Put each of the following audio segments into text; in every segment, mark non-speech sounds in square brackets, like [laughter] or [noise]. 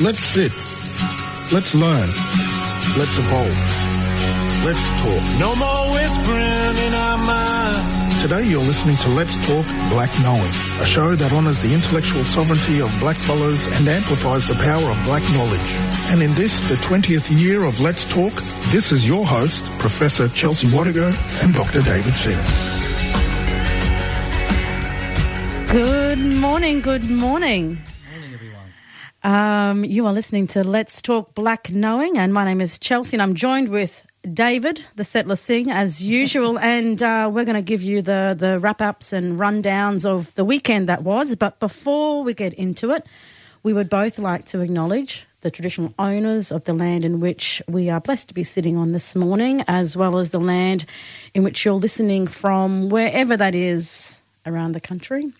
Let's sit. Let's learn. Let's evolve. Let's talk. No more whispering in our minds. Today you're listening to Let's Talk Black Knowing, a show that honours the intellectual sovereignty of black fellows and amplifies the power of black knowledge. And in this, the 20th year of Let's Talk, this is your host, Professor Chelsea Watego and Dr. David Singh. Good morning, good morning. Um, you are listening to Let's Talk Black Knowing, and my name is Chelsea, and I'm joined with David, the settler Singh as usual, [laughs] and uh, we're going to give you the, the wrap ups and rundowns of the weekend that was. But before we get into it, we would both like to acknowledge the traditional owners of the land in which we are blessed to be sitting on this morning, as well as the land in which you're listening from, wherever that is around the country.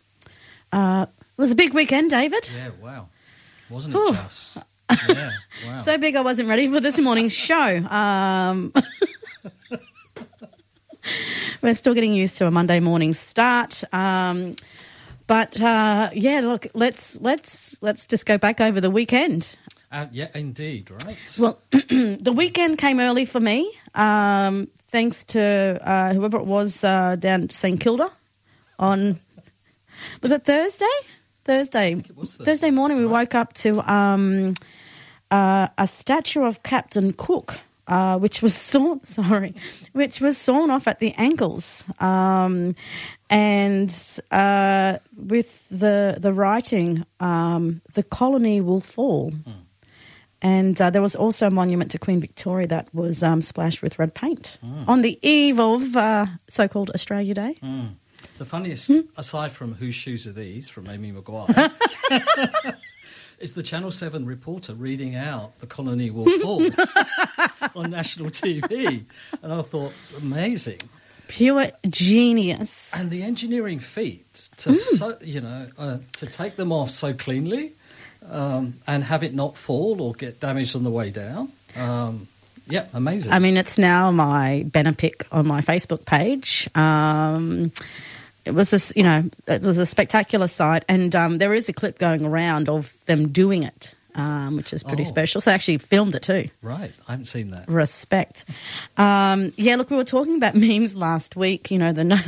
Uh, it was a big weekend, David. Yeah, wow. Wasn't it just? Yeah, wow. [laughs] So big I wasn't ready for this morning's show. Um, [laughs] we're still getting used to a Monday morning start. Um, but uh, yeah, look, let's let's let's just go back over the weekend. Uh, yeah, indeed, right? Well, [clears throat] the weekend came early for me, um, thanks to uh, whoever it was uh, down St Kilda on was it Thursday? Thursday. was Thursday, morning, we right. woke up to um, uh, a statue of Captain Cook. Uh, which was sawn, [laughs] sorry, which was sawn off at the ankles, um, and uh, with the the writing, um, "The colony will fall." And uh, there was also a monument to Queen Victoria that was um, splashed with red paint on the eve of uh, so called Australia Day. The funniest, Hmm? aside from Whose Shoes Are These from Amy McQuire, [laughs] is the Channel 7 reporter reading out The Colony Will Fall [laughs] on national TV. And I thought, amazing. Pure genius. And the engineering feat to, Hmm. so, you know, uh, to take them off so cleanly um, and have it not fall or get damaged on the way down. Um, yeah, amazing. I mean, it's now my banner pick on my Facebook page. Um, it was this, you know, it was a spectacular sight, and um, there is a clip going around of them doing it, um, which is pretty Oh. special. So they actually filmed it too. right, I haven't seen that. respect. Um, yeah, look, we were talking about [laughs] memes last week. You know, the no,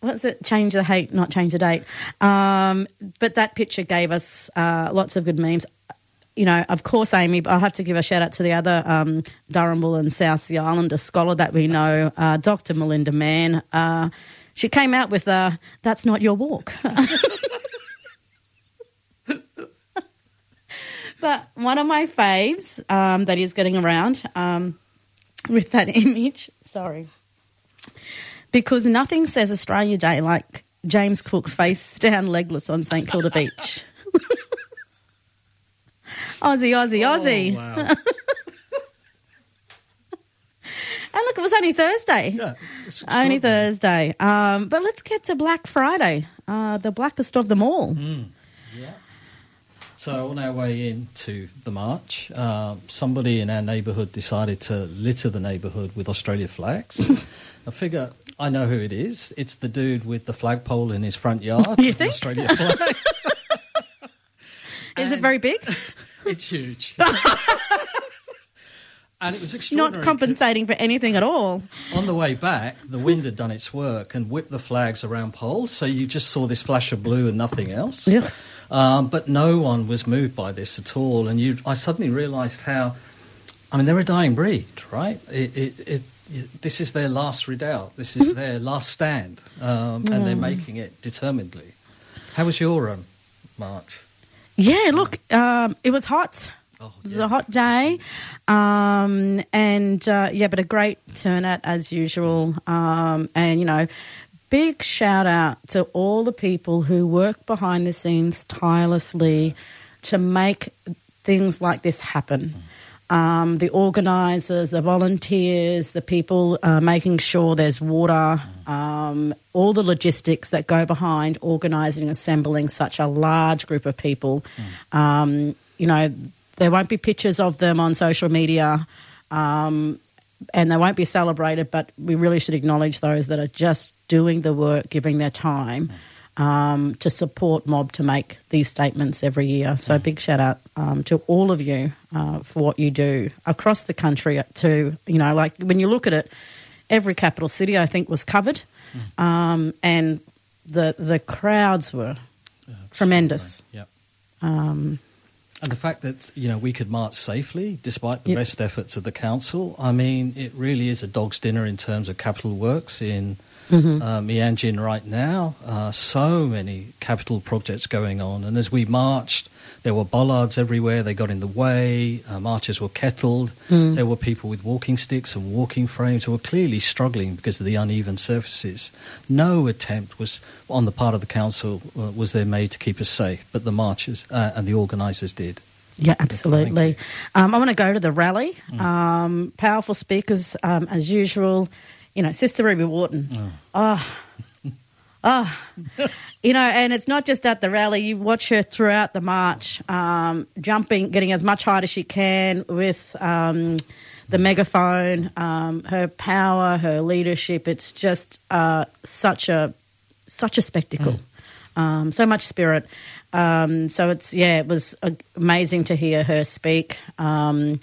what's it? Change the hate, not change the date. Um, but that picture gave us uh, lots of good memes. You know, of course, Amy. But I'll have to give a shout out to the other um, and South Sea Islander scholar that we know, uh, Dr. Melinda Mann. Uh, she came out with uh, "That's not your walk." [laughs] But one of my faves um, that is getting around um, with that [laughs] image, sorry, because nothing says Australia Day like James Cook face down legless on St Kilda Beach. [laughs] Aussie, Aussie, Aussie. Oh, wow. And look, it was only Thursday. Yeah, Only. Thursday. Um, but let's get to Black Friday, uh, the blackest of them all. Yeah. So on our way into the march, uh, somebody in our neighbourhood decided to litter the neighbourhood with Australia flags. [laughs] I figure I know who it is. It's the dude with the flagpole in his front [laughs] yard. You think? Australia flag. [laughs] Is it very big? it's huge. And it was Not compensating for anything at all. On the way back, the wind had done its work and whipped the flags around poles, so you just saw this flash of blue and nothing else. Ugh. Um, but no one was moved by this at all, and you, I suddenly realised how. I mean, they're a dying breed, right? It, it, it, this is their last redoubt. This Mm-hmm. is their last stand, um, and they're making it determinedly. How was your um, march? Yeah, look, um, it was hot. Oh, It was a hot day, um, and uh, yeah, but a great turnout as usual. Um, and you know, big shout out to all the people who work behind the scenes tirelessly to make things like this happen. Um, the organisers, the volunteers, the people uh, making sure there's water, um, all the logistics that go behind organising, assembling such a large group of people. Um, you know, there won't be pictures of them on social media. Um, and they won't be celebrated, but we really should acknowledge those that are just doing the work, giving their time. um, to support Mob to make these statements every year. So big shout out um, to all of you uh, for what you do across the country. To you know, like when you look at it, every capital city I think was covered, um, and the the crowds were tremendous. Yep. And the fact that you know we could march safely despite the Yep. best efforts of the council, I mean, it really is a dog's dinner in terms of capital works in Mm-hmm. uh, Mianjin right now. Uh, so many capital projects going on, and as we marched, there were bollards everywhere. They got in the way. Uh, marchers were kettled. Mm. There were people with walking sticks and walking frames who were clearly struggling because of the uneven surfaces. No attempt was on the part of the council uh, was there made to keep us safe, but the marchers uh, and the organisers did. Yeah, absolutely. Um, I want to go to the rally. Um, powerful speakers, um, as usual. You know, Sister Ruby Wharton. Oh, oh. you know, and it's not just at the rally. You watch her throughout the march, um, jumping, getting as much height as she can with um, the megaphone. Um, her power, her leadership. It's just uh, such a such a spectacle. Um, so much spirit. Um, so it's yeah, it was amazing to hear her speak. Um,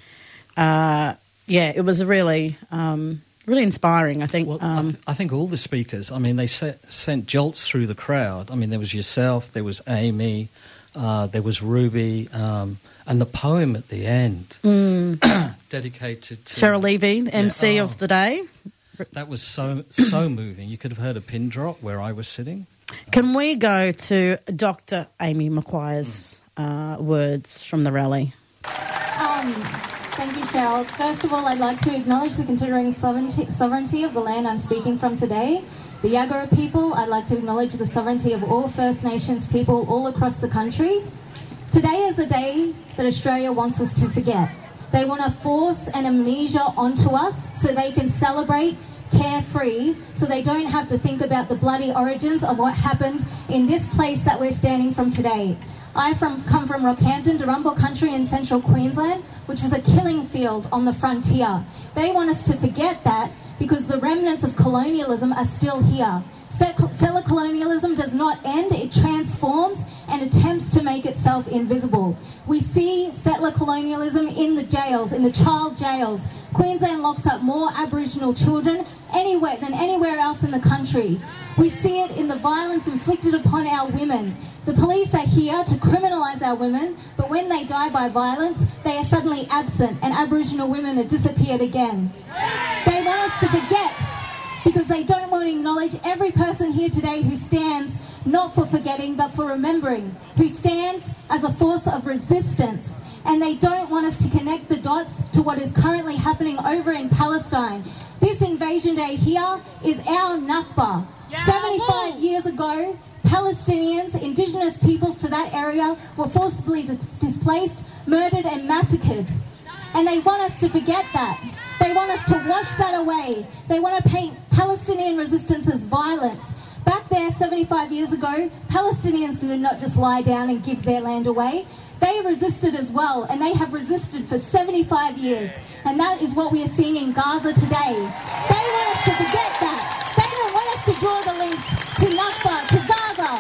uh, yeah, it was really um, really inspiring. I think. Well, I, um, th- I think all the speakers. I mean, they set, sent jolts through the crowd. I mean, there was yourself, there was Amy, uh, there was Ruby, um, and the poem at the end, [coughs] dedicated to Mm. Cheryl Levy, MC oh. of the day. That was so [coughs] so moving. You could have heard a pin drop where I was sitting. Can we go to Dr. Amy McQuire's uh, words from the rally? Um, thank you, Cheryl. First of all, I'd like to acknowledge the continuing sovereignty, of the land I'm speaking from today. The Yagara people, I'd like to acknowledge the sovereignty of all First Nations people all across the country. Today is the day that Australia wants us to forget. They want to force an amnesia onto us so they can celebrate carefree, so they don't have to think about the bloody origins of what happened in this place that we're standing from today. I from, come from Rockhampton, Darumbal country in central Queensland, which was a killing field on the frontier. They want us to forget that because the remnants of colonialism are still here. Settler colonialism does not end, it transforms and attempts to make itself invisible. We see settler colonialism in the jails, in the child jails. Queensland locks up more Aboriginal children anywhere than anywhere else in the country. We see it in the violence inflicted upon our women. The police are here to criminalise our women, but when they die by violence, they are suddenly absent and Aboriginal women have disappeared again. They want us to forget because they don't want to acknowledge every person here today who stands not for forgetting but for remembering, who stands as a force of resistance. And they don't want us to connect the dots to what is currently happening over in Palestine. This invasion day here is our Nakba. 75 years ago, Palestinians, indigenous peoples to that area, were forcibly dis- displaced, murdered, and massacred. And they want us to forget that. They want us to wash that away. They want to paint Palestinian resistance as violence. Back there, 75 years ago, Palestinians did not just lie down and give their land away. They resisted as well, and they have resisted for 75 years. And that is what we are seeing in Gaza today. They want us to forget that. They don't want us to draw the links to Nakba, to Gaza,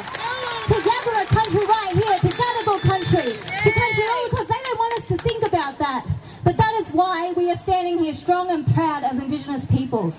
to Yagara country right here, to Gadigal country, to country all across. They don't want us to think about that. But that is why we are standing here strong and proud as Indigenous peoples.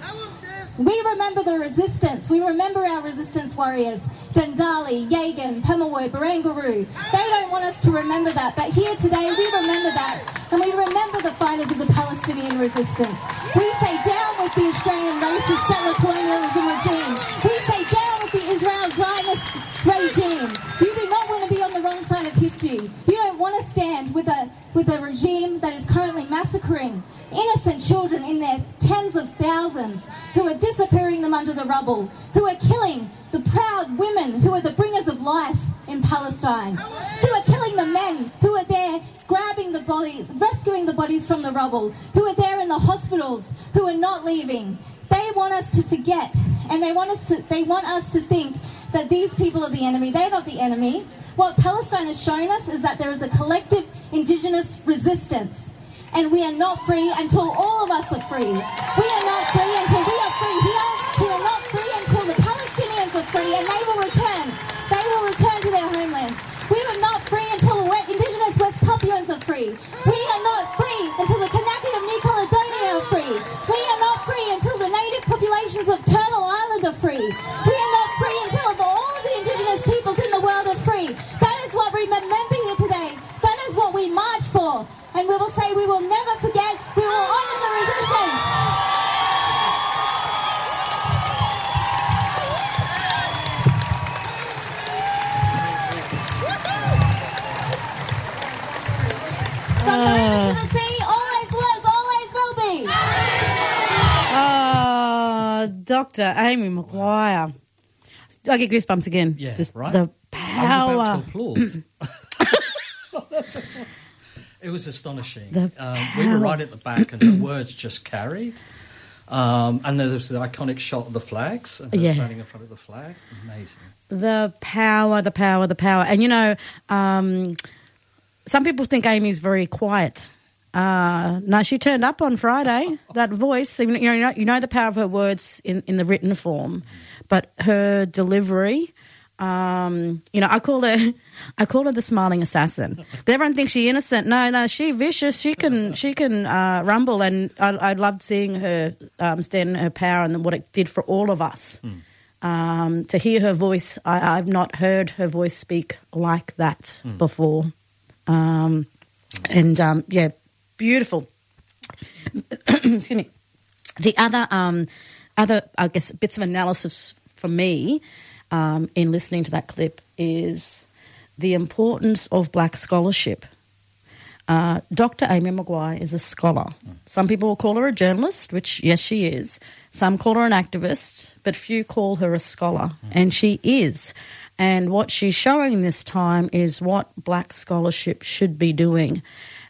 We remember the resistance. We remember our resistance warriors. Dundali, Yagan, Pemulwuy, Barangaroo. They don't want us to remember that. But here today, we remember that. And we remember the fighters of the Palestinian resistance. We say down with the Australian racist settler colonialism regime. We say down with the Israel Zionist regime. You do not want to be on the wrong side of history. You don't want to stand with a with a regime that is currently massacring innocent children in their tens of thousands, who are disappearing them under the rubble, who are killing the proud women who are the bringers of life in Palestine, who are killing the men who are there grabbing the bodies, rescuing the bodies from the rubble, who are there in the hospitals, who are not leaving. They want us to forget, and they want us to they want us to think that these people are the enemy. They're not the enemy. What Palestine has shown us is that there is a collective indigenous resistance. And we are not free until all of us are free. We are not free until we are free here. We are not free until the Palestinians are free and they will return They will return to their homelands. We were not free until the Indigenous West Papuans are free. We are not free will say we will never forget. We will honour the resistance. From the river to the sea, always was, always will be. Ah, Dr. Amy McQuire. I get goosebumps again. Yeah, Just right? the I was about power. to applaud. [clears throat] it was astonishing. Um, we were right at the back, and the words just carried. Um, and then there was the iconic shot of the flags, and her Yeah. standing in front of the flags. Amazing. The power, the power, the power. And you know, um, some people think Amy's very quiet. Uh, no, she turned up on Friday. [laughs] That voice, you know, you know, you know the power of her words in, in the written form, but her delivery. Um, you know, I call her, [laughs] I call her the smiling assassin. But everyone thinks she innocent. No, no, she vicious. She can, she can uh, rumble, and I, I loved seeing her um, stand her power and what it did for all of us. Um, to hear her voice, I, I've not heard her voice speak like that before. Um, and um, yeah, beautiful. [clears throat] Excuse me. The other, um, other, I guess, bits of analysis for me um, in listening to that clip is the importance of black scholarship. Uh, Dr. Amy McQuire is a scholar. Some people will call her a journalist, which, yes, she is. Some call her an activist, but few call her a scholar, and she is. And what she's showing this time is what black scholarship should be doing.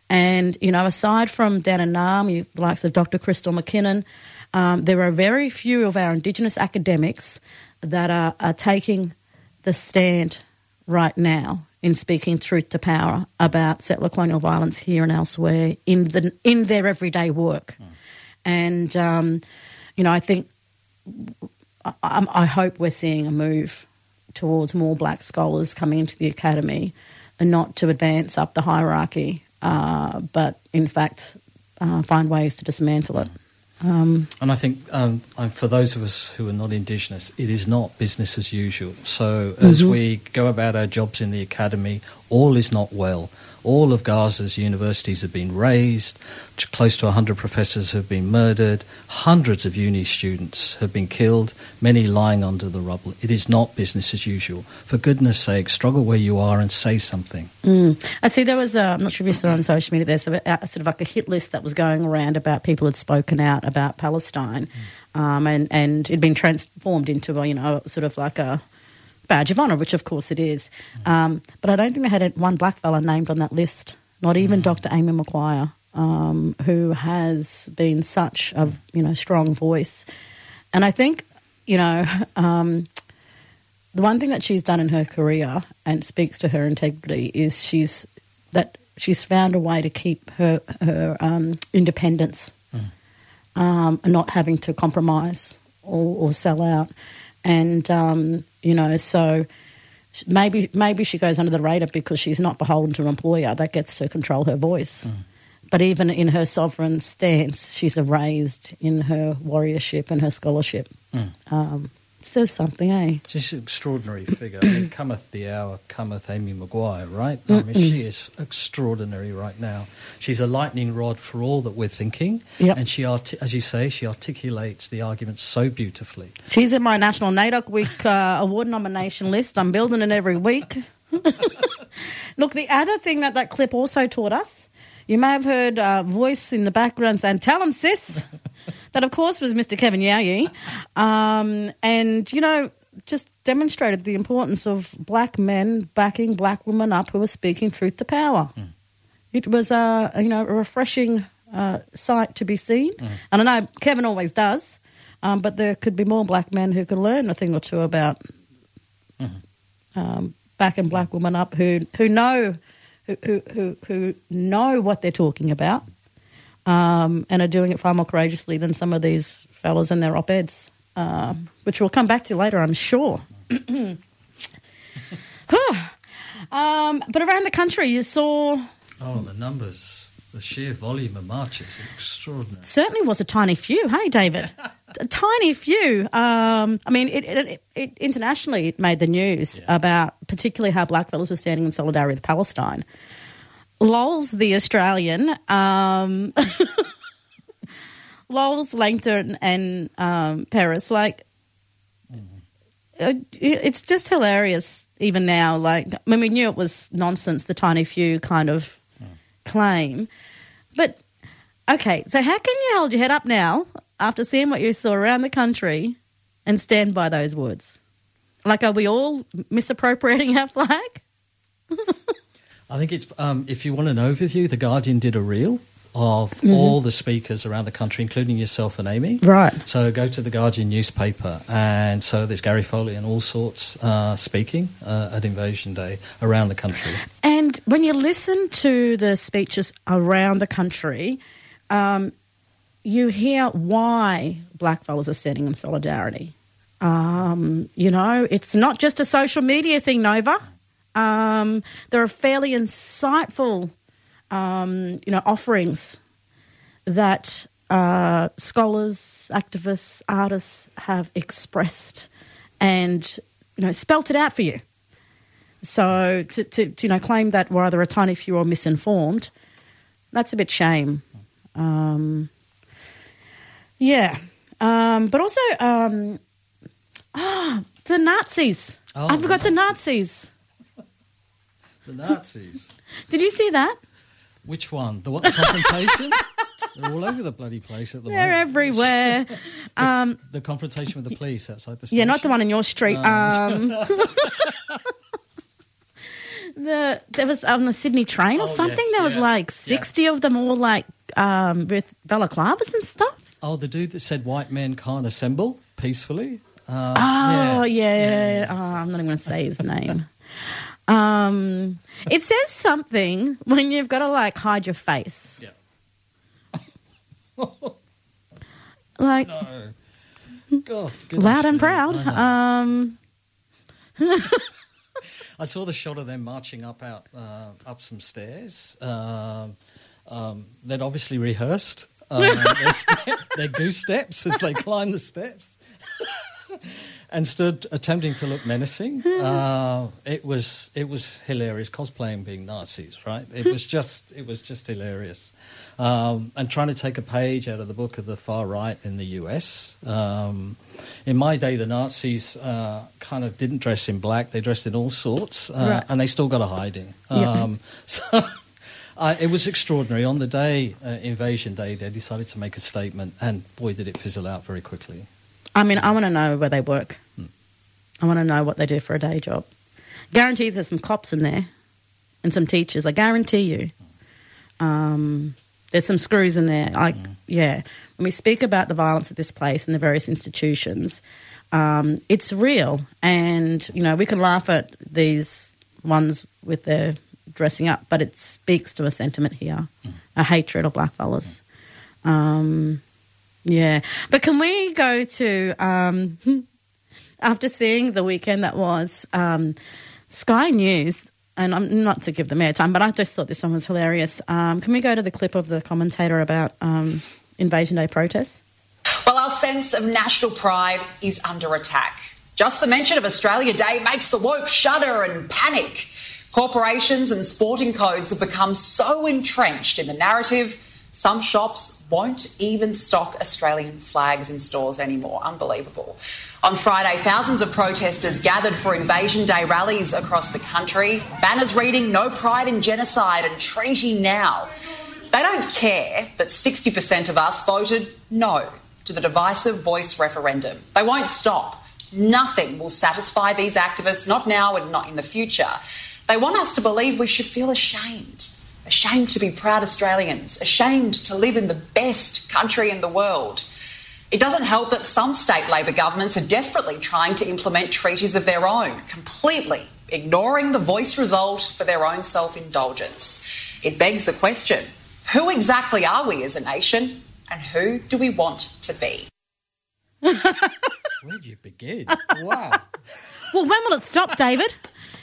And, you know, aside from Dan and Nam, the likes of Dr. Crystal McKinnon, um, there are very few of our Indigenous academics that are, are taking the stand right now in speaking truth to power about settler colonial violence here and elsewhere in the in their everyday work. And um, you know, I think I, I hope we're seeing a move towards more black scholars coming into the academy, and not to advance up the hierarchy, uh, but in fact uh, find ways to dismantle it. And I think um, um, for those of us who are not Indigenous, it is not business as usual. So as we go about our jobs in the academy, all is not well. All of Gaza's universities have been razed. Close to 100 professors have been murdered. Hundreds of uni students have been killed, many lying under the rubble. It is not business as usual. For goodness sake, struggle where you are and say something. I see there was, a, I'm not sure if you saw on social media, there's a, a sort of like a hit list that was going around about people had spoken out about Palestine. Um, and, and it'd been transformed into, a, you know, sort of like a badge of honour, which of course it is. Um, but I don't think they had one black fella named on that list, not even Dr. Amy McQuire, um, who has been such a, you know, strong voice. And I think, you know, [laughs] um, the one thing that she's done in her career and speaks to her integrity is she's that she's found a way to keep her her um, independence, um, and not having to compromise or, or sell out, and um, you know so. Maybe maybe she goes under the radar because she's not beholden to an employer that gets to control her voice. But even in her sovereign stance, she's erased in her warriorship and her scholarship. Um, says something, eh? She's an extraordinary figure. I mean, [clears throat] cometh the hour, cometh Amy McQuire, right? I mean, she is extraordinary right now. She's a lightning rod for all that we're thinking. Yep. And she, arti- as you say, she articulates the arguments so beautifully. She's in my National NAIDOC Week uh, award nomination list. I'm building it every week. [laughs] Look, the other thing that that clip also taught us, you may have heard a voice in the background saying, Tell him, sis. That, of course, was Mr. Kevin Yowie. Um, and, you know, just demonstrated the importance of black men backing black women up who are speaking truth to power. It was a you know a refreshing uh, sight to be seen, and I know Kevin always does, um, but there could be more black men who could learn a thing or two about um, backing black women up who who know who who, who, who know what they're talking about, um, and are doing it far more courageously than some of these fellas in their op eds, um, which we'll come back to later, I'm sure. [coughs] Um, but around the country, you saw Oh, the numbers, the sheer volume of marches, extraordinary. certainly was a tiny few. Hey, David, [laughs] a tiny few. Um, I mean, it, it, it, it internationally it made the news Yeah. about particularly how blackfellas were standing in solidarity with Palestine. Lols, the Australian, um, [laughs] Lols, Langton, and um, Peris, like. uh, It's just hilarious, even now. Like, when we knew it was nonsense, the tiny few kind of claim. But Okay, so how can you hold your head up now after seeing what you saw around the country and stand by those words? Like, are we all misappropriating our flag? [laughs] I think it's um, if you want an overview, the Guardian did a reel of Mm-hmm. all the speakers around the country, including yourself and Amy. Right. So go to the Guardian newspaper, and so there's Gary Foley and all sorts uh, speaking uh, at Invasion Day around the country. And when you listen to the speeches around the country, um, you hear why blackfellas are standing in solidarity. Um, you know, it's not just a social media thing, Nova. Um, there are fairly insightful, um, you know, offerings that uh, scholars, activists, artists have expressed and, you know, spelt it out for you. So to, to, to you know claim that we're either a tiny few or misinformed, that's a bit shame. Um, yeah, um, but also um, ah, [gasps] the Nazis. Oh, I forgot the Nazis. The Nazis. [laughs] Did you see that? Which one? The what? The confrontation? They're all over the bloody place at the moment. They're moment. everywhere. [laughs] The confrontation with the police outside the station. yeah, not the one in your street. Um, [laughs] the there was on the Sydney train or Oh, something. yes, there was yeah, like yeah. sixty of them, all like um, with balaclavas and stuff. Oh, the dude that said white men can't assemble peacefully. Uh, Oh yeah, yeah. Oh, I'm not even going to say his name. Um, it says something when you've got to like hide your face, Yeah. [laughs] like No. God, loud and proud. I. Um, [laughs] I saw the shot of them marching up out uh, up some stairs. Um, um, they'd obviously rehearsed um, [laughs] their, step, their goose steps as they climbed the steps, [laughs] and stood attempting to look menacing. Uh, it was it was hilarious cosplaying being Nazis, right? It was just it was just hilarious. Um, and trying to take a page out of the book of the far right in the US. Um, in my day, the Nazis uh, kind of didn't dress in black; they dressed in all sorts, uh, Right. and they still got a hiding. Um, [laughs] so uh, it was extraordinary. On the day, uh, Invasion Day, they decided to make a statement, and boy, did it fizzle out very quickly. I mean, I want to know where they work. I want to know what they do for a day job. Guarantee there's some cops in there and some teachers. I guarantee you. Um, there's some screws in there. Like, yeah. When we speak about the violence at this place and the various institutions, um, it's real. And, you know, we can laugh at these ones with their dressing up, but it speaks to a sentiment here a hatred of blackfellas. Um, yeah. But can we go to, um, [laughs] after seeing the weekend that was, um, Sky News, and I'm not to give them airtime, but I just thought this one was hilarious. Um, can we go to the clip of the commentator about um, Invasion Day protests? Well, our sense of national pride is under attack. Just the mention of Australia Day makes the woke shudder and panic. Corporations and sporting codes have become so entrenched in the narrative, some shops won't even stock Australian flags in stores anymore. Unbelievable. On Friday, thousands of protesters gathered for Invasion Day rallies across the country, banners reading No Pride in Genocide and Treaty Now. They don't care that 60% of us voted no to the divisive voice referendum. They won't stop. Nothing will satisfy these activists, not now and not in the future. They want us to believe we should feel ashamed. Ashamed to be proud Australians, ashamed to live in the best country in the world. It doesn't help that some state Labor governments are desperately trying to implement treaties of their own, completely ignoring the voice result for their own self indulgence. It begs the question who exactly are we as a nation, and who do we want to be? [laughs] Where do you begin? Wow. Well, when will it stop, David?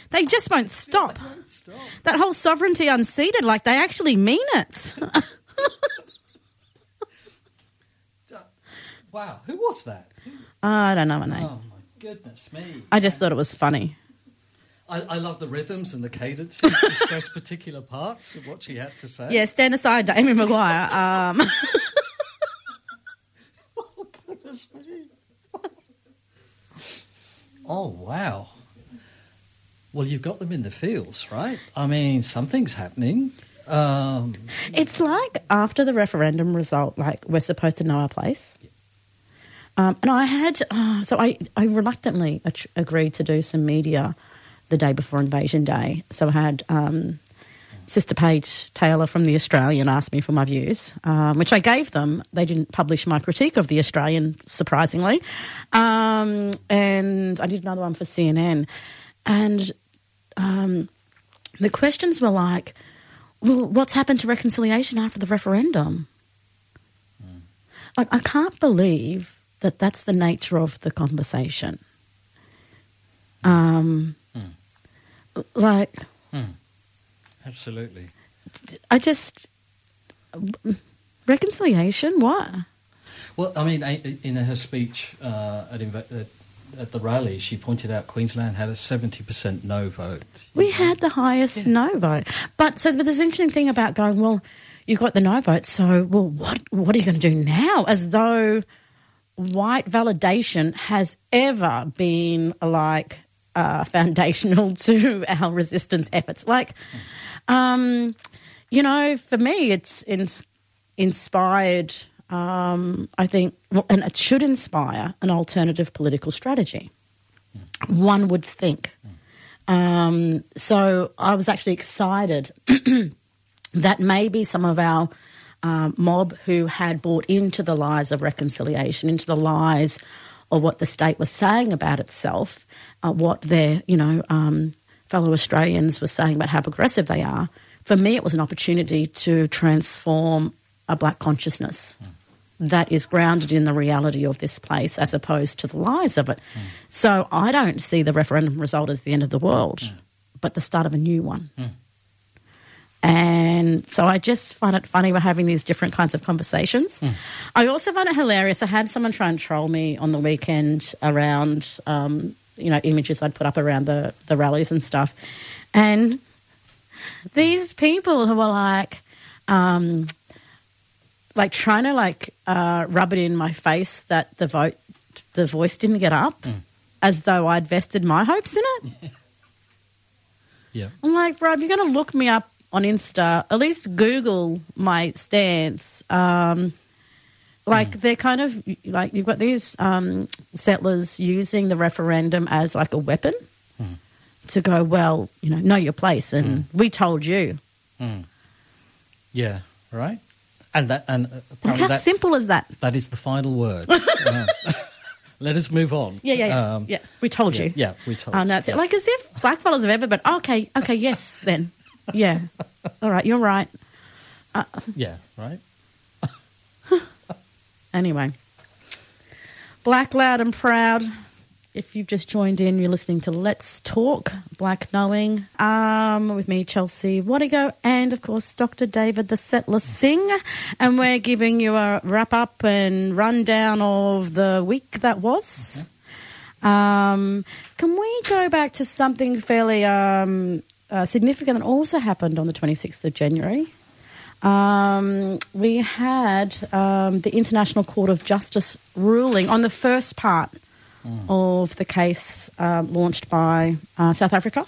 They just won't stop. Stop. That whole sovereignty unseated, like they actually mean it. [laughs] Wow, who was that? I don't know her name. Oh my goodness me! I just thought it was funny. I, I love the rhythms and the cadences to stress particular parts of what she had to say. Yeah, stand aside, Damien Maguire. Um, [laughs] oh, goodness me. Oh wow. Well, you've got them in the fields, right? I mean, something's happening. Um, it's like after the referendum result, like we're supposed to know our place. Um, and I had, uh, so I, I reluctantly ag- agreed to do some media the day before Invasion Day. So I had um, Sister Paige Taylor from The Australian ask me for my views, um, which I gave them. They didn't publish my critique of The Australian, surprisingly. Um, and I did another one for CNN. And um, the questions were like, well, what's happened to reconciliation after the referendum? Like, I can't believe that that's the nature of the conversation. Um, Like, absolutely. I just. Reconciliation? What? Well, I mean, in her speech uh, at, at, at the rally, she pointed out Queensland had a seventy percent no vote. We had the highest no vote. But so but there's an interesting thing about going, well, you got the no vote, so well what what are you going to do now? As though white validation has ever been like uh, [laughs] foundational to our resistance efforts. Like um, you know, for me it's ins- inspired um, I think and it should inspire an alternative political strategy. One would think. Um, so I was actually excited [clears throat] that maybe some of our um, mob who had bought into the lies of reconciliation, into the lies of what the state was saying about itself, uh, what their you know um, fellow Australians were saying about how progressive they are. For me, it was an opportunity to transform a black consciousness that is grounded in the reality of this place as opposed to the lies of it. So I don't see the referendum result as the end of the world, but the start of a new one. And so I just find it funny we're having these different kinds of conversations. I also find it hilarious. I had someone try and troll me on the weekend around, um, you know, images I'd put up around the, the rallies and stuff. And these people who were like, um, like trying to like uh, rub it in my face that the vote, the voice didn't get up, as though I'd vested my hopes in it. [laughs] Yeah. I'm like, bro, if you're going to look me up on Insta, at least Google my stance. Um, like they're kind of like you've got these um, settlers using the referendum as like a weapon to go, well, you know, know your place, and we told you. Yeah. Right. And that and uh, apparently how that, simple is that? that is the final word. [laughs] Uh, let us move on. Yeah, yeah, yeah. Um, yeah. We told yeah, you. yeah, we told And that's you. it. Like as if blackfellas have ever been, okay, okay, yes, then. Yeah. [laughs] All right, you're right. Yeah. Right. [laughs] Anyway, Black Loud and Proud. If you've just joined in, you're listening to Let's Talk Black Knowing um, with me, Chelsea Watego, and of course, Dr. David the Settler Singh. And we're giving you a wrap up and rundown of the week that was. Um, can we go back to something fairly um, uh, significant that also happened on the 26th of January? Um, we had um, the International Court of Justice ruling on the first part of the case um, launched by uh, South Africa.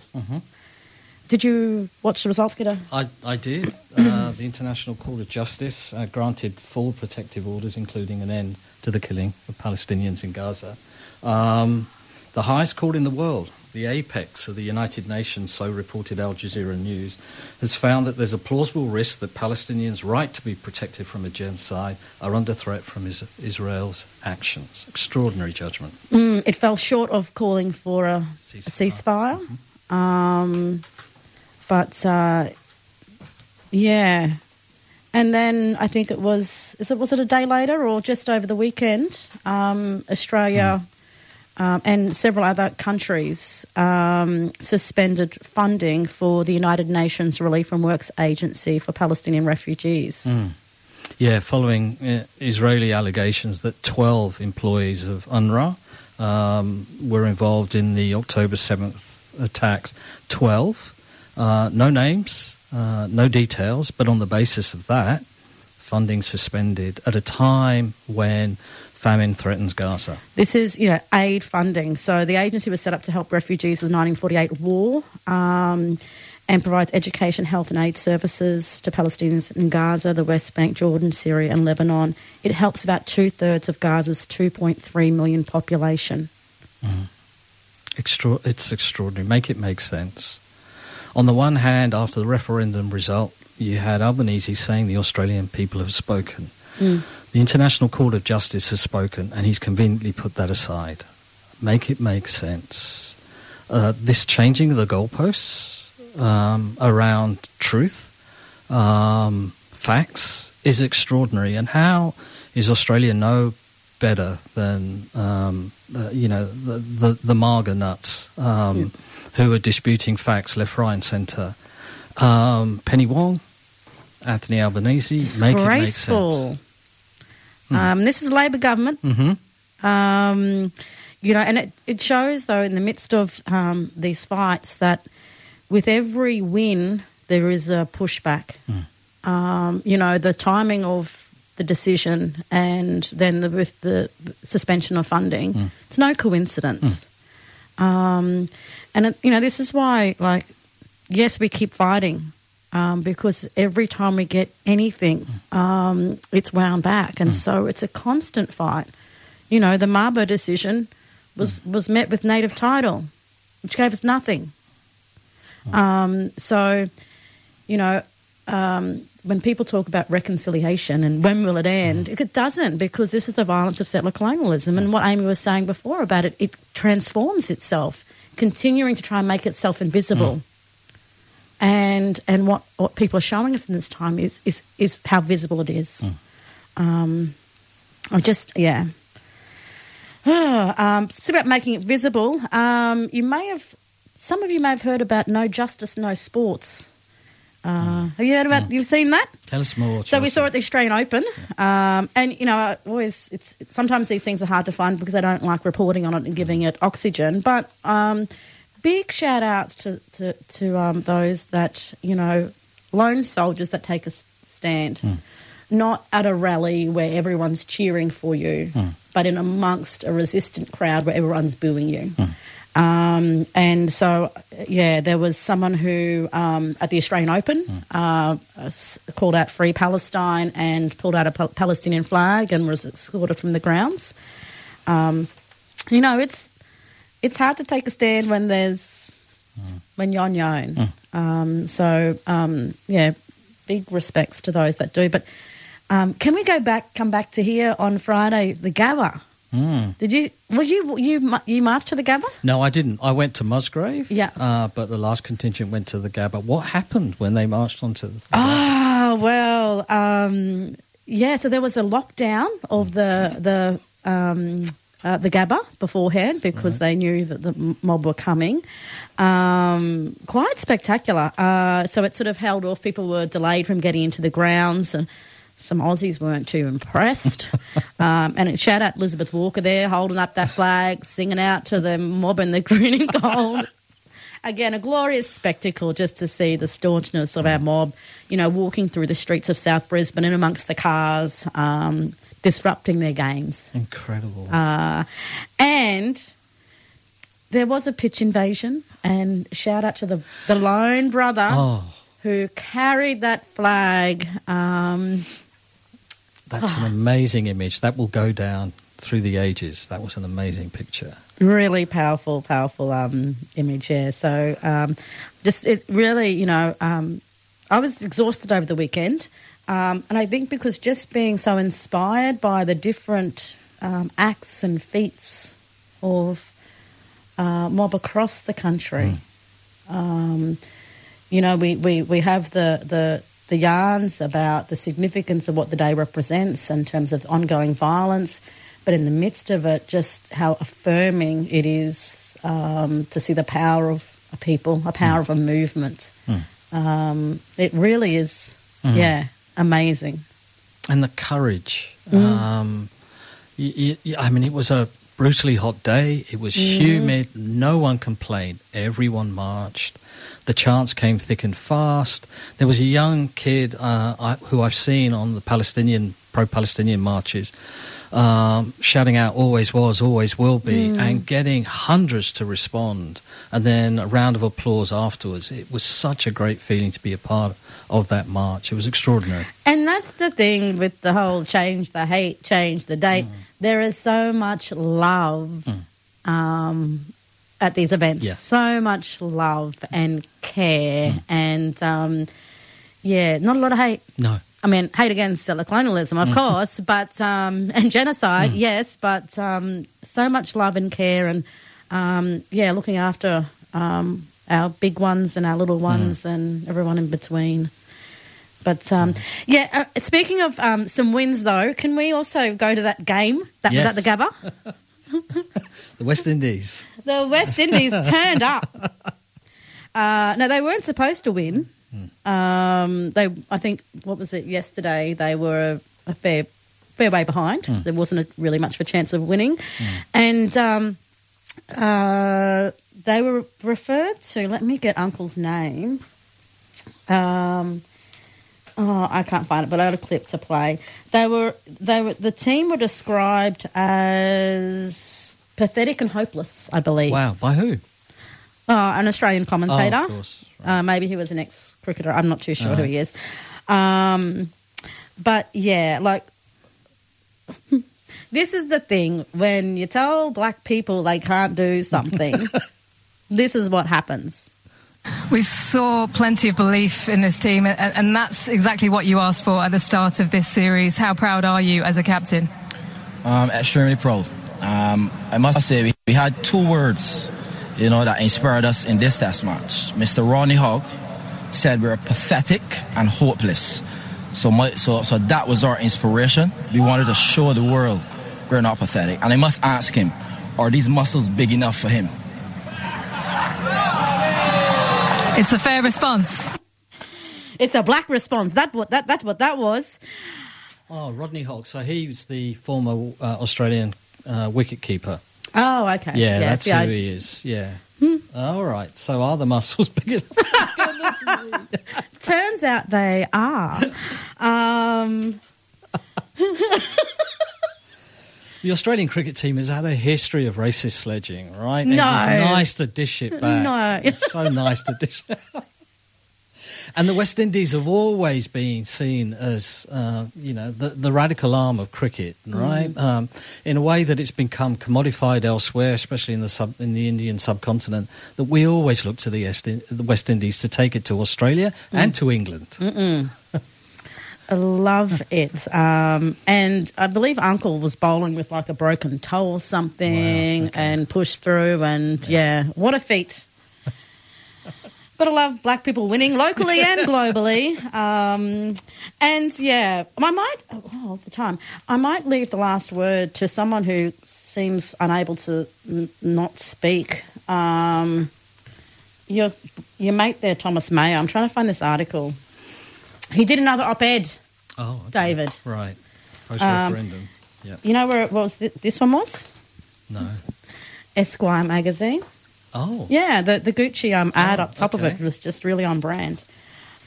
Did you watch the results, Gita? I, I did. [clears throat] Uh, the International Court of Justice uh, granted full protective orders, including an end to the killing of Palestinians in Gaza. Um, the highest court in the world, the apex of the United Nations, so reported Al Jazeera News, has found that there's a plausible risk that Palestinians' right to be protected from a genocide are under threat from is- Israel's actions. Extraordinary judgment. Mm, it fell short of calling for a, a Ceasefire. ceasefire. Um, but uh, yeah, and then I think it was is it was it a day later or just over the weekend? Um, Australia um, and several other countries um, suspended funding for the United Nations Relief and Works Agency for Palestinian refugees. Yeah, following uh, Israeli allegations that 12 employees of UNRWA um, were involved in the October 7th attacks. 12. Uh, no names, uh, no details, but on the basis of that, funding suspended at a time when famine threatens Gaza. This is, you know, aid funding. So the agency was set up to help refugees of the 1948 war um, and provides education, health, and aid services to Palestinians in Gaza, the West Bank, Jordan, Syria, and Lebanon. It helps about two thirds of Gaza's 2.3 million population. Extra- it's extraordinary. Make it make sense. On the one hand, after the referendum result, you had Albanese saying the Australian people have spoken. The International Court of Justice has spoken, and he's conveniently put that aside. Make it make sense. Uh, this changing of the goalposts um, around truth, um, facts, is extraordinary. And how is Australia no better than um, the, you know the the, the MAGA nuts um, who are disputing facts left, right, and centre? Um, Penny Wong, Anthony Albanese, make it make Disgraceful. Sense. Um, this is Labor government. hmm Um, you know, and it, it shows, though, in the midst of um, these fights, that with every win, there is a pushback. Um, you know, the timing of the decision and then the, with the suspension of funding, it's no coincidence. Um, and, it, you know, this is why, like, yes, we keep fighting. Um, because every time we get anything, um, it's wound back, and so it's a constant fight. You know, the Mabo decision was was met with native title, which gave us nothing. Um, so, you know, um, when people talk about reconciliation and when will it end, it doesn't because this is the violence of settler colonialism. And what Amy was saying before about it, it transforms itself, continuing to try and make itself invisible. And and what, what people are showing us in this time is is, is how visible it is. Um, I just yeah. [sighs] um, it's about making it visible. Um, you may have, some of you may have heard about no justice, no sports. Uh, Have you heard about? You've seen that? Tell us more. So we saw it at the Australian Open, um, and you know, I always it's sometimes these things are hard to find because they don't like reporting on it and giving it oxygen. But um, big shout outs to to, to um, those that you know, lone soldiers that take a stand, not at a rally where everyone's cheering for you, but in amongst a resistant crowd where everyone's booing you. Um, and so, yeah, there was someone who um, at the Australian Open uh, called out Free Palestine and pulled out a Palestinian flag and was escorted from the grounds. Um, you know, it's it's hard to take a stand when there's when you're on your own. Um, so, um, yeah, big respects to those that do. But um, can we go back, come back to here on Friday, the Gabba? Mm. Did you? Well, you you you marched to the Gabba? No, I didn't. I went to Musgrave. Yeah. Uh, but the last contingent went to the Gabba. What happened when they marched onto the? Ah, well, um, yeah. So there was a lockdown of the the um, uh, the Gabba beforehand because they knew that the mob were coming. Um, quite spectacular. Uh, so it sort of held off. People were delayed from getting into the grounds and. Some Aussies weren't too impressed. [laughs] um, and it shout out Elizabeth Walker there, holding up that flag, singing out to the mob in the [laughs] green and gold. Again, a glorious spectacle just to see the staunchness of our mob, you know, walking through the streets of South Brisbane and amongst the cars, um, disrupting their games. Incredible. Uh, and there was a pitch invasion, and shout out to the, the lone brother oh, who carried that flag. Um, that's Ah. an [sighs] amazing image. That will go down through the ages. That was an amazing picture. really powerful, powerful um, image. Yeah. So um, just it really, you know, um, I was exhausted over the weekend, um, and I think because just being so inspired by the different um, acts and feats of uh, mob across the country. Um, you know, we, we, we have the, the the yarns about the significance of what the day represents in terms of ongoing violence. but in the midst of it, just how affirming it is um, to see the power of a people, a power of a movement. Um, it really is, yeah, amazing. and the courage. Um, y y I mean, it was a brutally hot day. It was humid. No one complained. Everyone marched. The chants came thick and fast. There was a young kid uh, I, who I've seen on the Palestinian pro-Palestinian marches, um, shouting out "Always was, always will be," and getting hundreds to respond, and then a round of applause afterwards. It was such a great feeling to be a part of that march. It was extraordinary. And that's the thing with the whole change the hate, change the date. There is so much love um, at these events. Yeah. So much love and care. And um, yeah, not a lot of hate. No. I mean, hate against colonialism, of course, but um, and genocide, yes, but um, so much love and care, and um, yeah, looking after um, our big ones and our little ones and everyone in between. But um, yeah, uh, speaking of um, some wins, though, can we also go to that game that Yes. was at the Gabba? [laughs] The West Indies. The West Indies turned up. [laughs] Uh, no, they weren't supposed to win. Um, they, I think, what was it yesterday? They were a, a fair, fair way behind. There wasn't a, really much of a chance of winning, and um, uh, they were referred to. Let me get Uncle's name. Um, oh, I can't find it, but I got a clip to play. They were, they were, the team were described as pathetic and hopeless. I believe. Wow. By who? Oh, an Australian commentator. Oh, of course. Uh, maybe he was an ex cricketer. I'm not too sure who he is. Um, but yeah, like [laughs] this is the thing when you tell black people they can't do something. [laughs] this is what happens. We saw plenty of belief in this team, and, and that's exactly what you asked for at the start of this series. How proud are you as a captain? Um, extremely proud. Um, I must say, we, we had two words, you know, that inspired us in this test match. Mr. Rodney Hogg said we're pathetic and hopeless. So, my, so, so that was our inspiration. We wanted to show the world we're not pathetic. And I must ask him, are these muscles big enough for him? It's a fair response. It's a black response. That that that's what that was. Oh, Rodney Hogg. So he's the former uh, Australian uh, wicket keeper. Oh, okay. Yeah, that's see, I- who he is. Yeah. All right. So are the muscles [laughs] big enough? [laughs] Turns out they are. um, [laughs] The Australian cricket team has had a history of racist sledging, right? And No. It's nice to dish it back. No. It's so nice to dish it And the West Indies have always been seen as, uh, you know, the, the radical arm of cricket, right? Um, in a way that it's become commodified elsewhere, especially in the sub, in the Indian subcontinent. That we always look to the, Est- the West Indies to take it to Australia and to England. I love [laughs] it. Um, and I believe Uncle was bowling with like a broken toe or something Wow, okay. and pushed through. And yeah, what a feat. But I love black people winning locally and globally. Um, and yeah, I might, oh, all the time, I might leave the last word to someone who seems unable to n- not speak. Um, your, your mate there, Thomas Mayo, I'm trying to find this article. He did another op-ed, Oh, okay. David. Right. Post Um, referendum. yeah. You know where it was? Th- this one was No. Esquire magazine. Oh. Yeah, the the Gucci um, ad Oh, up top of it was just really on brand.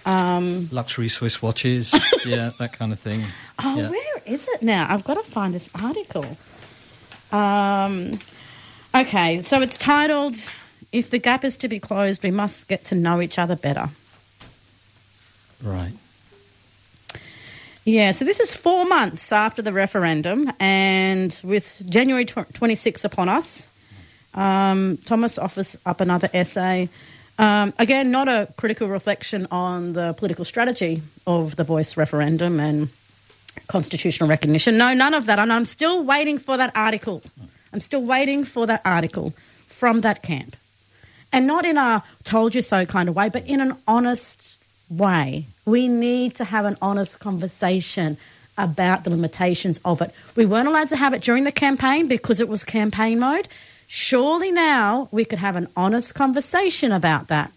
Um, Luxury Swiss watches. [laughs] yeah, that kind of thing. oh, Yeah. where is it now? I've got to find this article. Um, okay, so it's titled "If the gap is to be closed, we must get to know each other better." Right. Yeah, so this is four months after the referendum, and with January tw- 26 upon us, um, Thomas offers up another essay. Um, again, not a critical reflection on the political strategy of the voice referendum and constitutional recognition. No, none of that. And I'm still waiting for that article. I'm still waiting for that article from that camp. And not in a told you so kind of way, but in an honest way. We need to have an honest conversation about the limitations of it. We weren't allowed to have it during the campaign because it was campaign mode. Surely now we could have an honest conversation about that.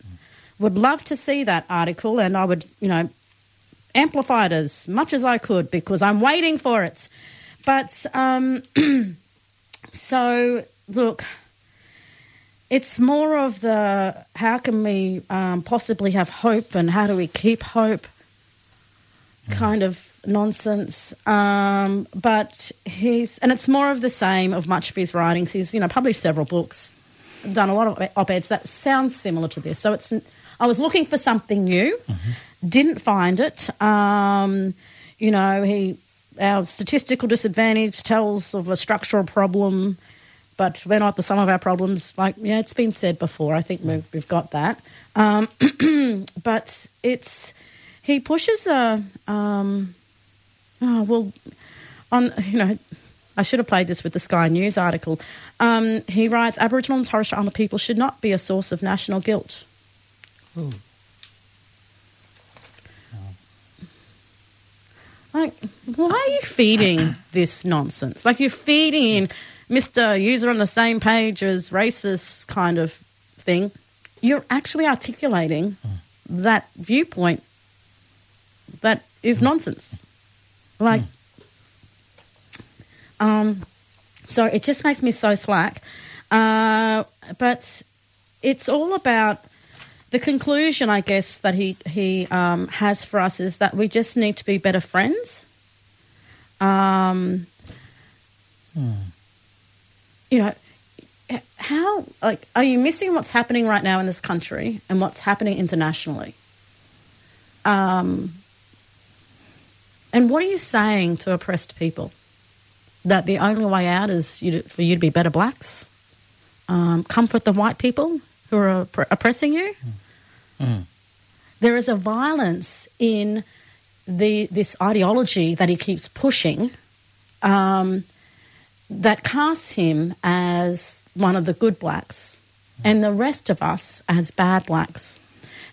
Would love to see that article, and I would, you know, amplify it as much as I could because I'm waiting for it. But um, [clears throat] so, look, it's more of the how can we um, possibly have hope and how do we keep hope kind of nonsense. Um, but he's, and it's more of the same of much of his writings. He's, you know, published several books, done a lot of op eds that sounds similar to this. So it's, I was looking for something new, mm-hmm. didn't find it. Um, you know, he, our statistical disadvantage tells of a structural problem, but we're not the sum of our problems. Like, yeah, it's been said before. I think we've, we've got that. Um, [clears throat] but it's, he pushes a, um, oh, well, on, you know, I should have played this with the Sky News article. Um, he writes Aboriginal and Torres Strait Islander people should not be a source of national guilt. Ooh. Like, why are you feeding this nonsense? Like, you're feeding Mr. User on the same page as racist kind of thing. You're actually articulating mm. that viewpoint that is mm. nonsense. Like, mm. um, so it just makes me so slack. Uh, but it's all about the conclusion, I guess, that he he um, has for us is that we just need to be better friends. Um, hmm. You know, how like are you missing what's happening right now in this country and what's happening internationally? Um, and what are you saying to oppressed people? That the only way out is you to, for you to be better blacks, um, comfort the white people who are oppressing you. Mm. There is a violence in the this ideology that he keeps pushing um, that casts him as one of the good blacks mm. and the rest of us as bad blacks.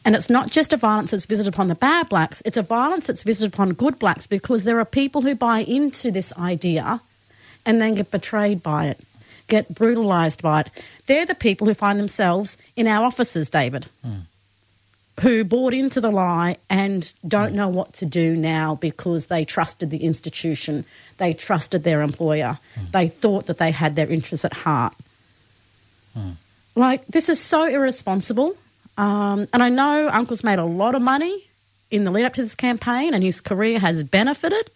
And it's not just a violence that's visited upon the bad blacks, it's a violence that's visited upon good blacks because there are people who buy into this idea and then get betrayed by it, get brutalised by it. They're the people who find themselves in our offices, David. Mm who bought into the lie and don't know what to do now because they trusted the institution, they trusted their employer, mm. they thought that they had their interests at heart. Mm. Like, this is so irresponsible. Um, and I know Uncle's made a lot of money in the lead up to this campaign and his career has benefited.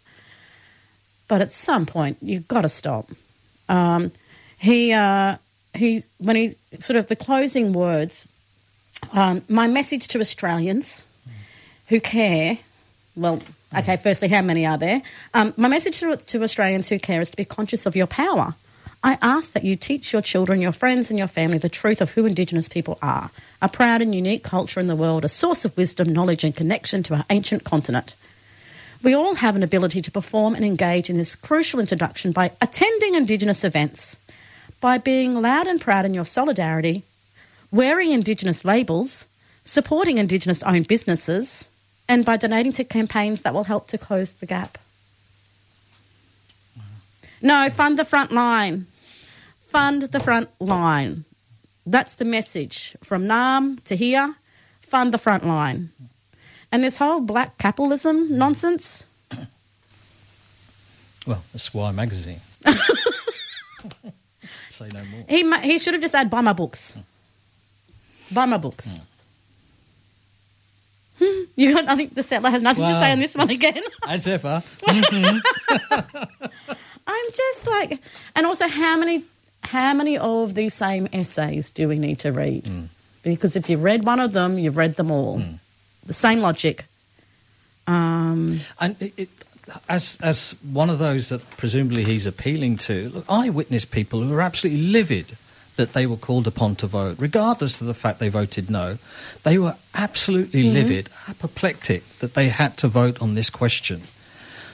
But at some point, you've got to stop. Um, he, uh, he, when he sort of the closing words, um, my message to Australians who care, well, okay, firstly, how many are there? Um, my message to, to Australians who care is to be conscious of your power. I ask that you teach your children, your friends, and your family the truth of who Indigenous people are a proud and unique culture in the world, a source of wisdom, knowledge, and connection to our ancient continent. We all have an ability to perform and engage in this crucial introduction by attending Indigenous events, by being loud and proud in your solidarity, wearing Indigenous labels, supporting Indigenous owned businesses, and by donating to campaigns that will help to close the gap. No, fund the front line. Fund the front line. That's the message from Naarm to here. Fund the front line. And this whole black capitalism nonsense. Well, Esquire magazine. [laughs] Say no more. He, he should have just said, buy my books. Buy my books. Hmm. You got nothing. The settler has nothing to say on this one again. [laughs] as ever. [laughs] I'm just like, and also how many, how many of these same essays do we need to read? Mm. Because if you've read one of them, you've read them all. Mm. The same logic. Um, and it, it, as as one of those that presumably he's appealing to, look, I witness people who are absolutely livid that they were called upon to vote, regardless of the fact they voted no. They were absolutely mm-hmm. livid, apoplectic that they had to vote on this question.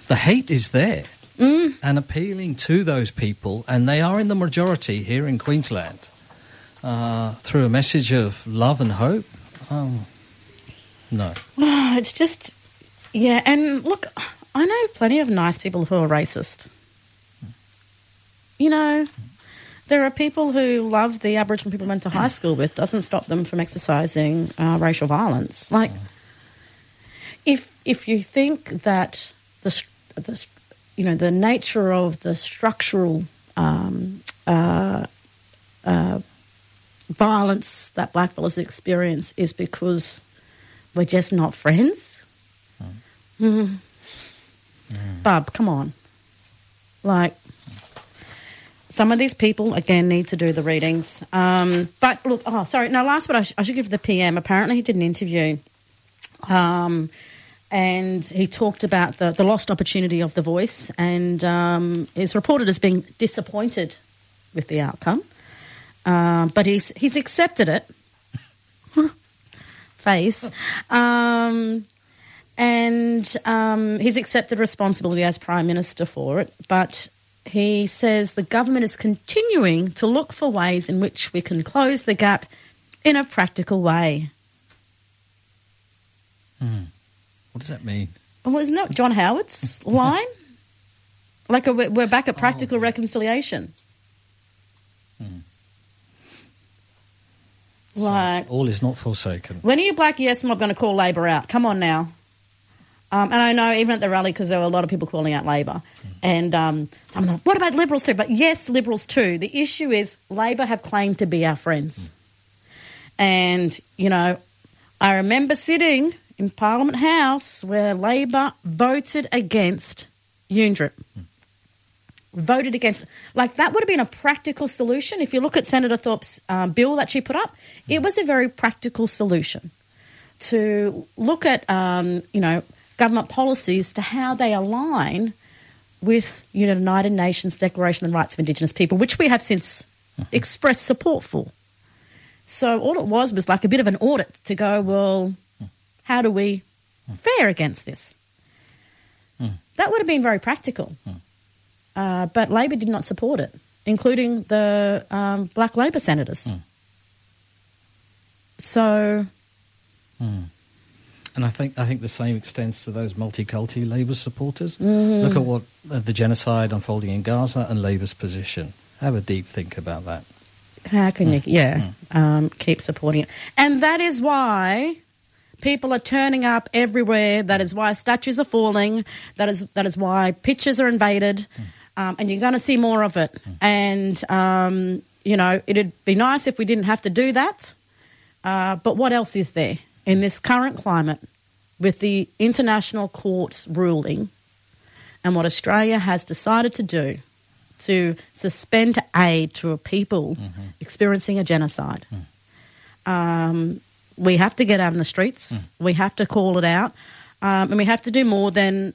The hate is there. Mm. And appealing to those people, and they are in the majority here in Queensland, uh, through a message of love and hope. Oh, no. [sighs] it's just, yeah. And look, I know plenty of nice people who are racist. You know, there are people who love the Aboriginal people went to high school with. Doesn't stop them from exercising uh, racial violence. Like, if if you think that the, the you know the nature of the structural um, uh, uh, violence that blackfellas experience is because we're just not friends. Mm. Bub, come on. Like, some of these people, again, need to do the readings. Um, but look, oh, sorry, no, last but I, sh- I should give the PM. Apparently, he did an interview. Um, and he talked about the, the lost opportunity of The Voice and um, is reported as being disappointed with the outcome. Um, but he's, he's accepted it. [laughs] Face. Um, and um, he's accepted responsibility as Prime Minister for it. But he says the government is continuing to look for ways in which we can close the gap in a practical way. What does that mean? Well, isn't that John Howard's [laughs] line? Like a, we're back at practical reconciliation. Like, All is not forsaken. when are you black yes mob going to call Labor out? Come on now. Um, and I know even at the rally, because there were a lot of people calling out Labor. And um, I'm like, what about Liberals too? But yes, Liberals too. The issue is Labor have claimed to be our friends. And, you know, I remember sitting in Parliament House where Labor voted against UNDRIP. Voted against. Like, that would have been a practical solution. If you look at Senator Thorpe's um, bill that she put up, it was a very practical solution to look at, um, you know, government policies to how they align with United Nations Declaration on the Rights of Indigenous People, which we have since expressed support for. So all it was was like a bit of an audit to go, well, how do we fare against this? That would have been very practical. Uh, but Labor did not support it, including the um, black Labor senators. So, And I think I think the same extends to those multiculti Labor supporters. Look at what uh, the genocide unfolding in Gaza and Labor's position. Have a deep think about that. how can you, yeah, um, keep supporting it? And that is why people are turning up everywhere. That is why statues are falling. That is that is why pictures are invaded, um, and you're going to see more of it. And um, you know, it'd be nice if we didn't have to do that. Uh, but what else is there in this current climate with the international court's ruling and what Australia has decided to do to suspend aid to a people experiencing a genocide? Um, we have to get out in the streets. We have to call it out. Um, and we have to do more than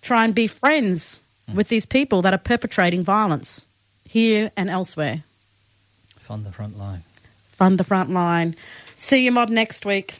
try and be friends with these people that are perpetrating violence here and elsewhere. Fund the front line. Fund the front line. See you, mob, next week.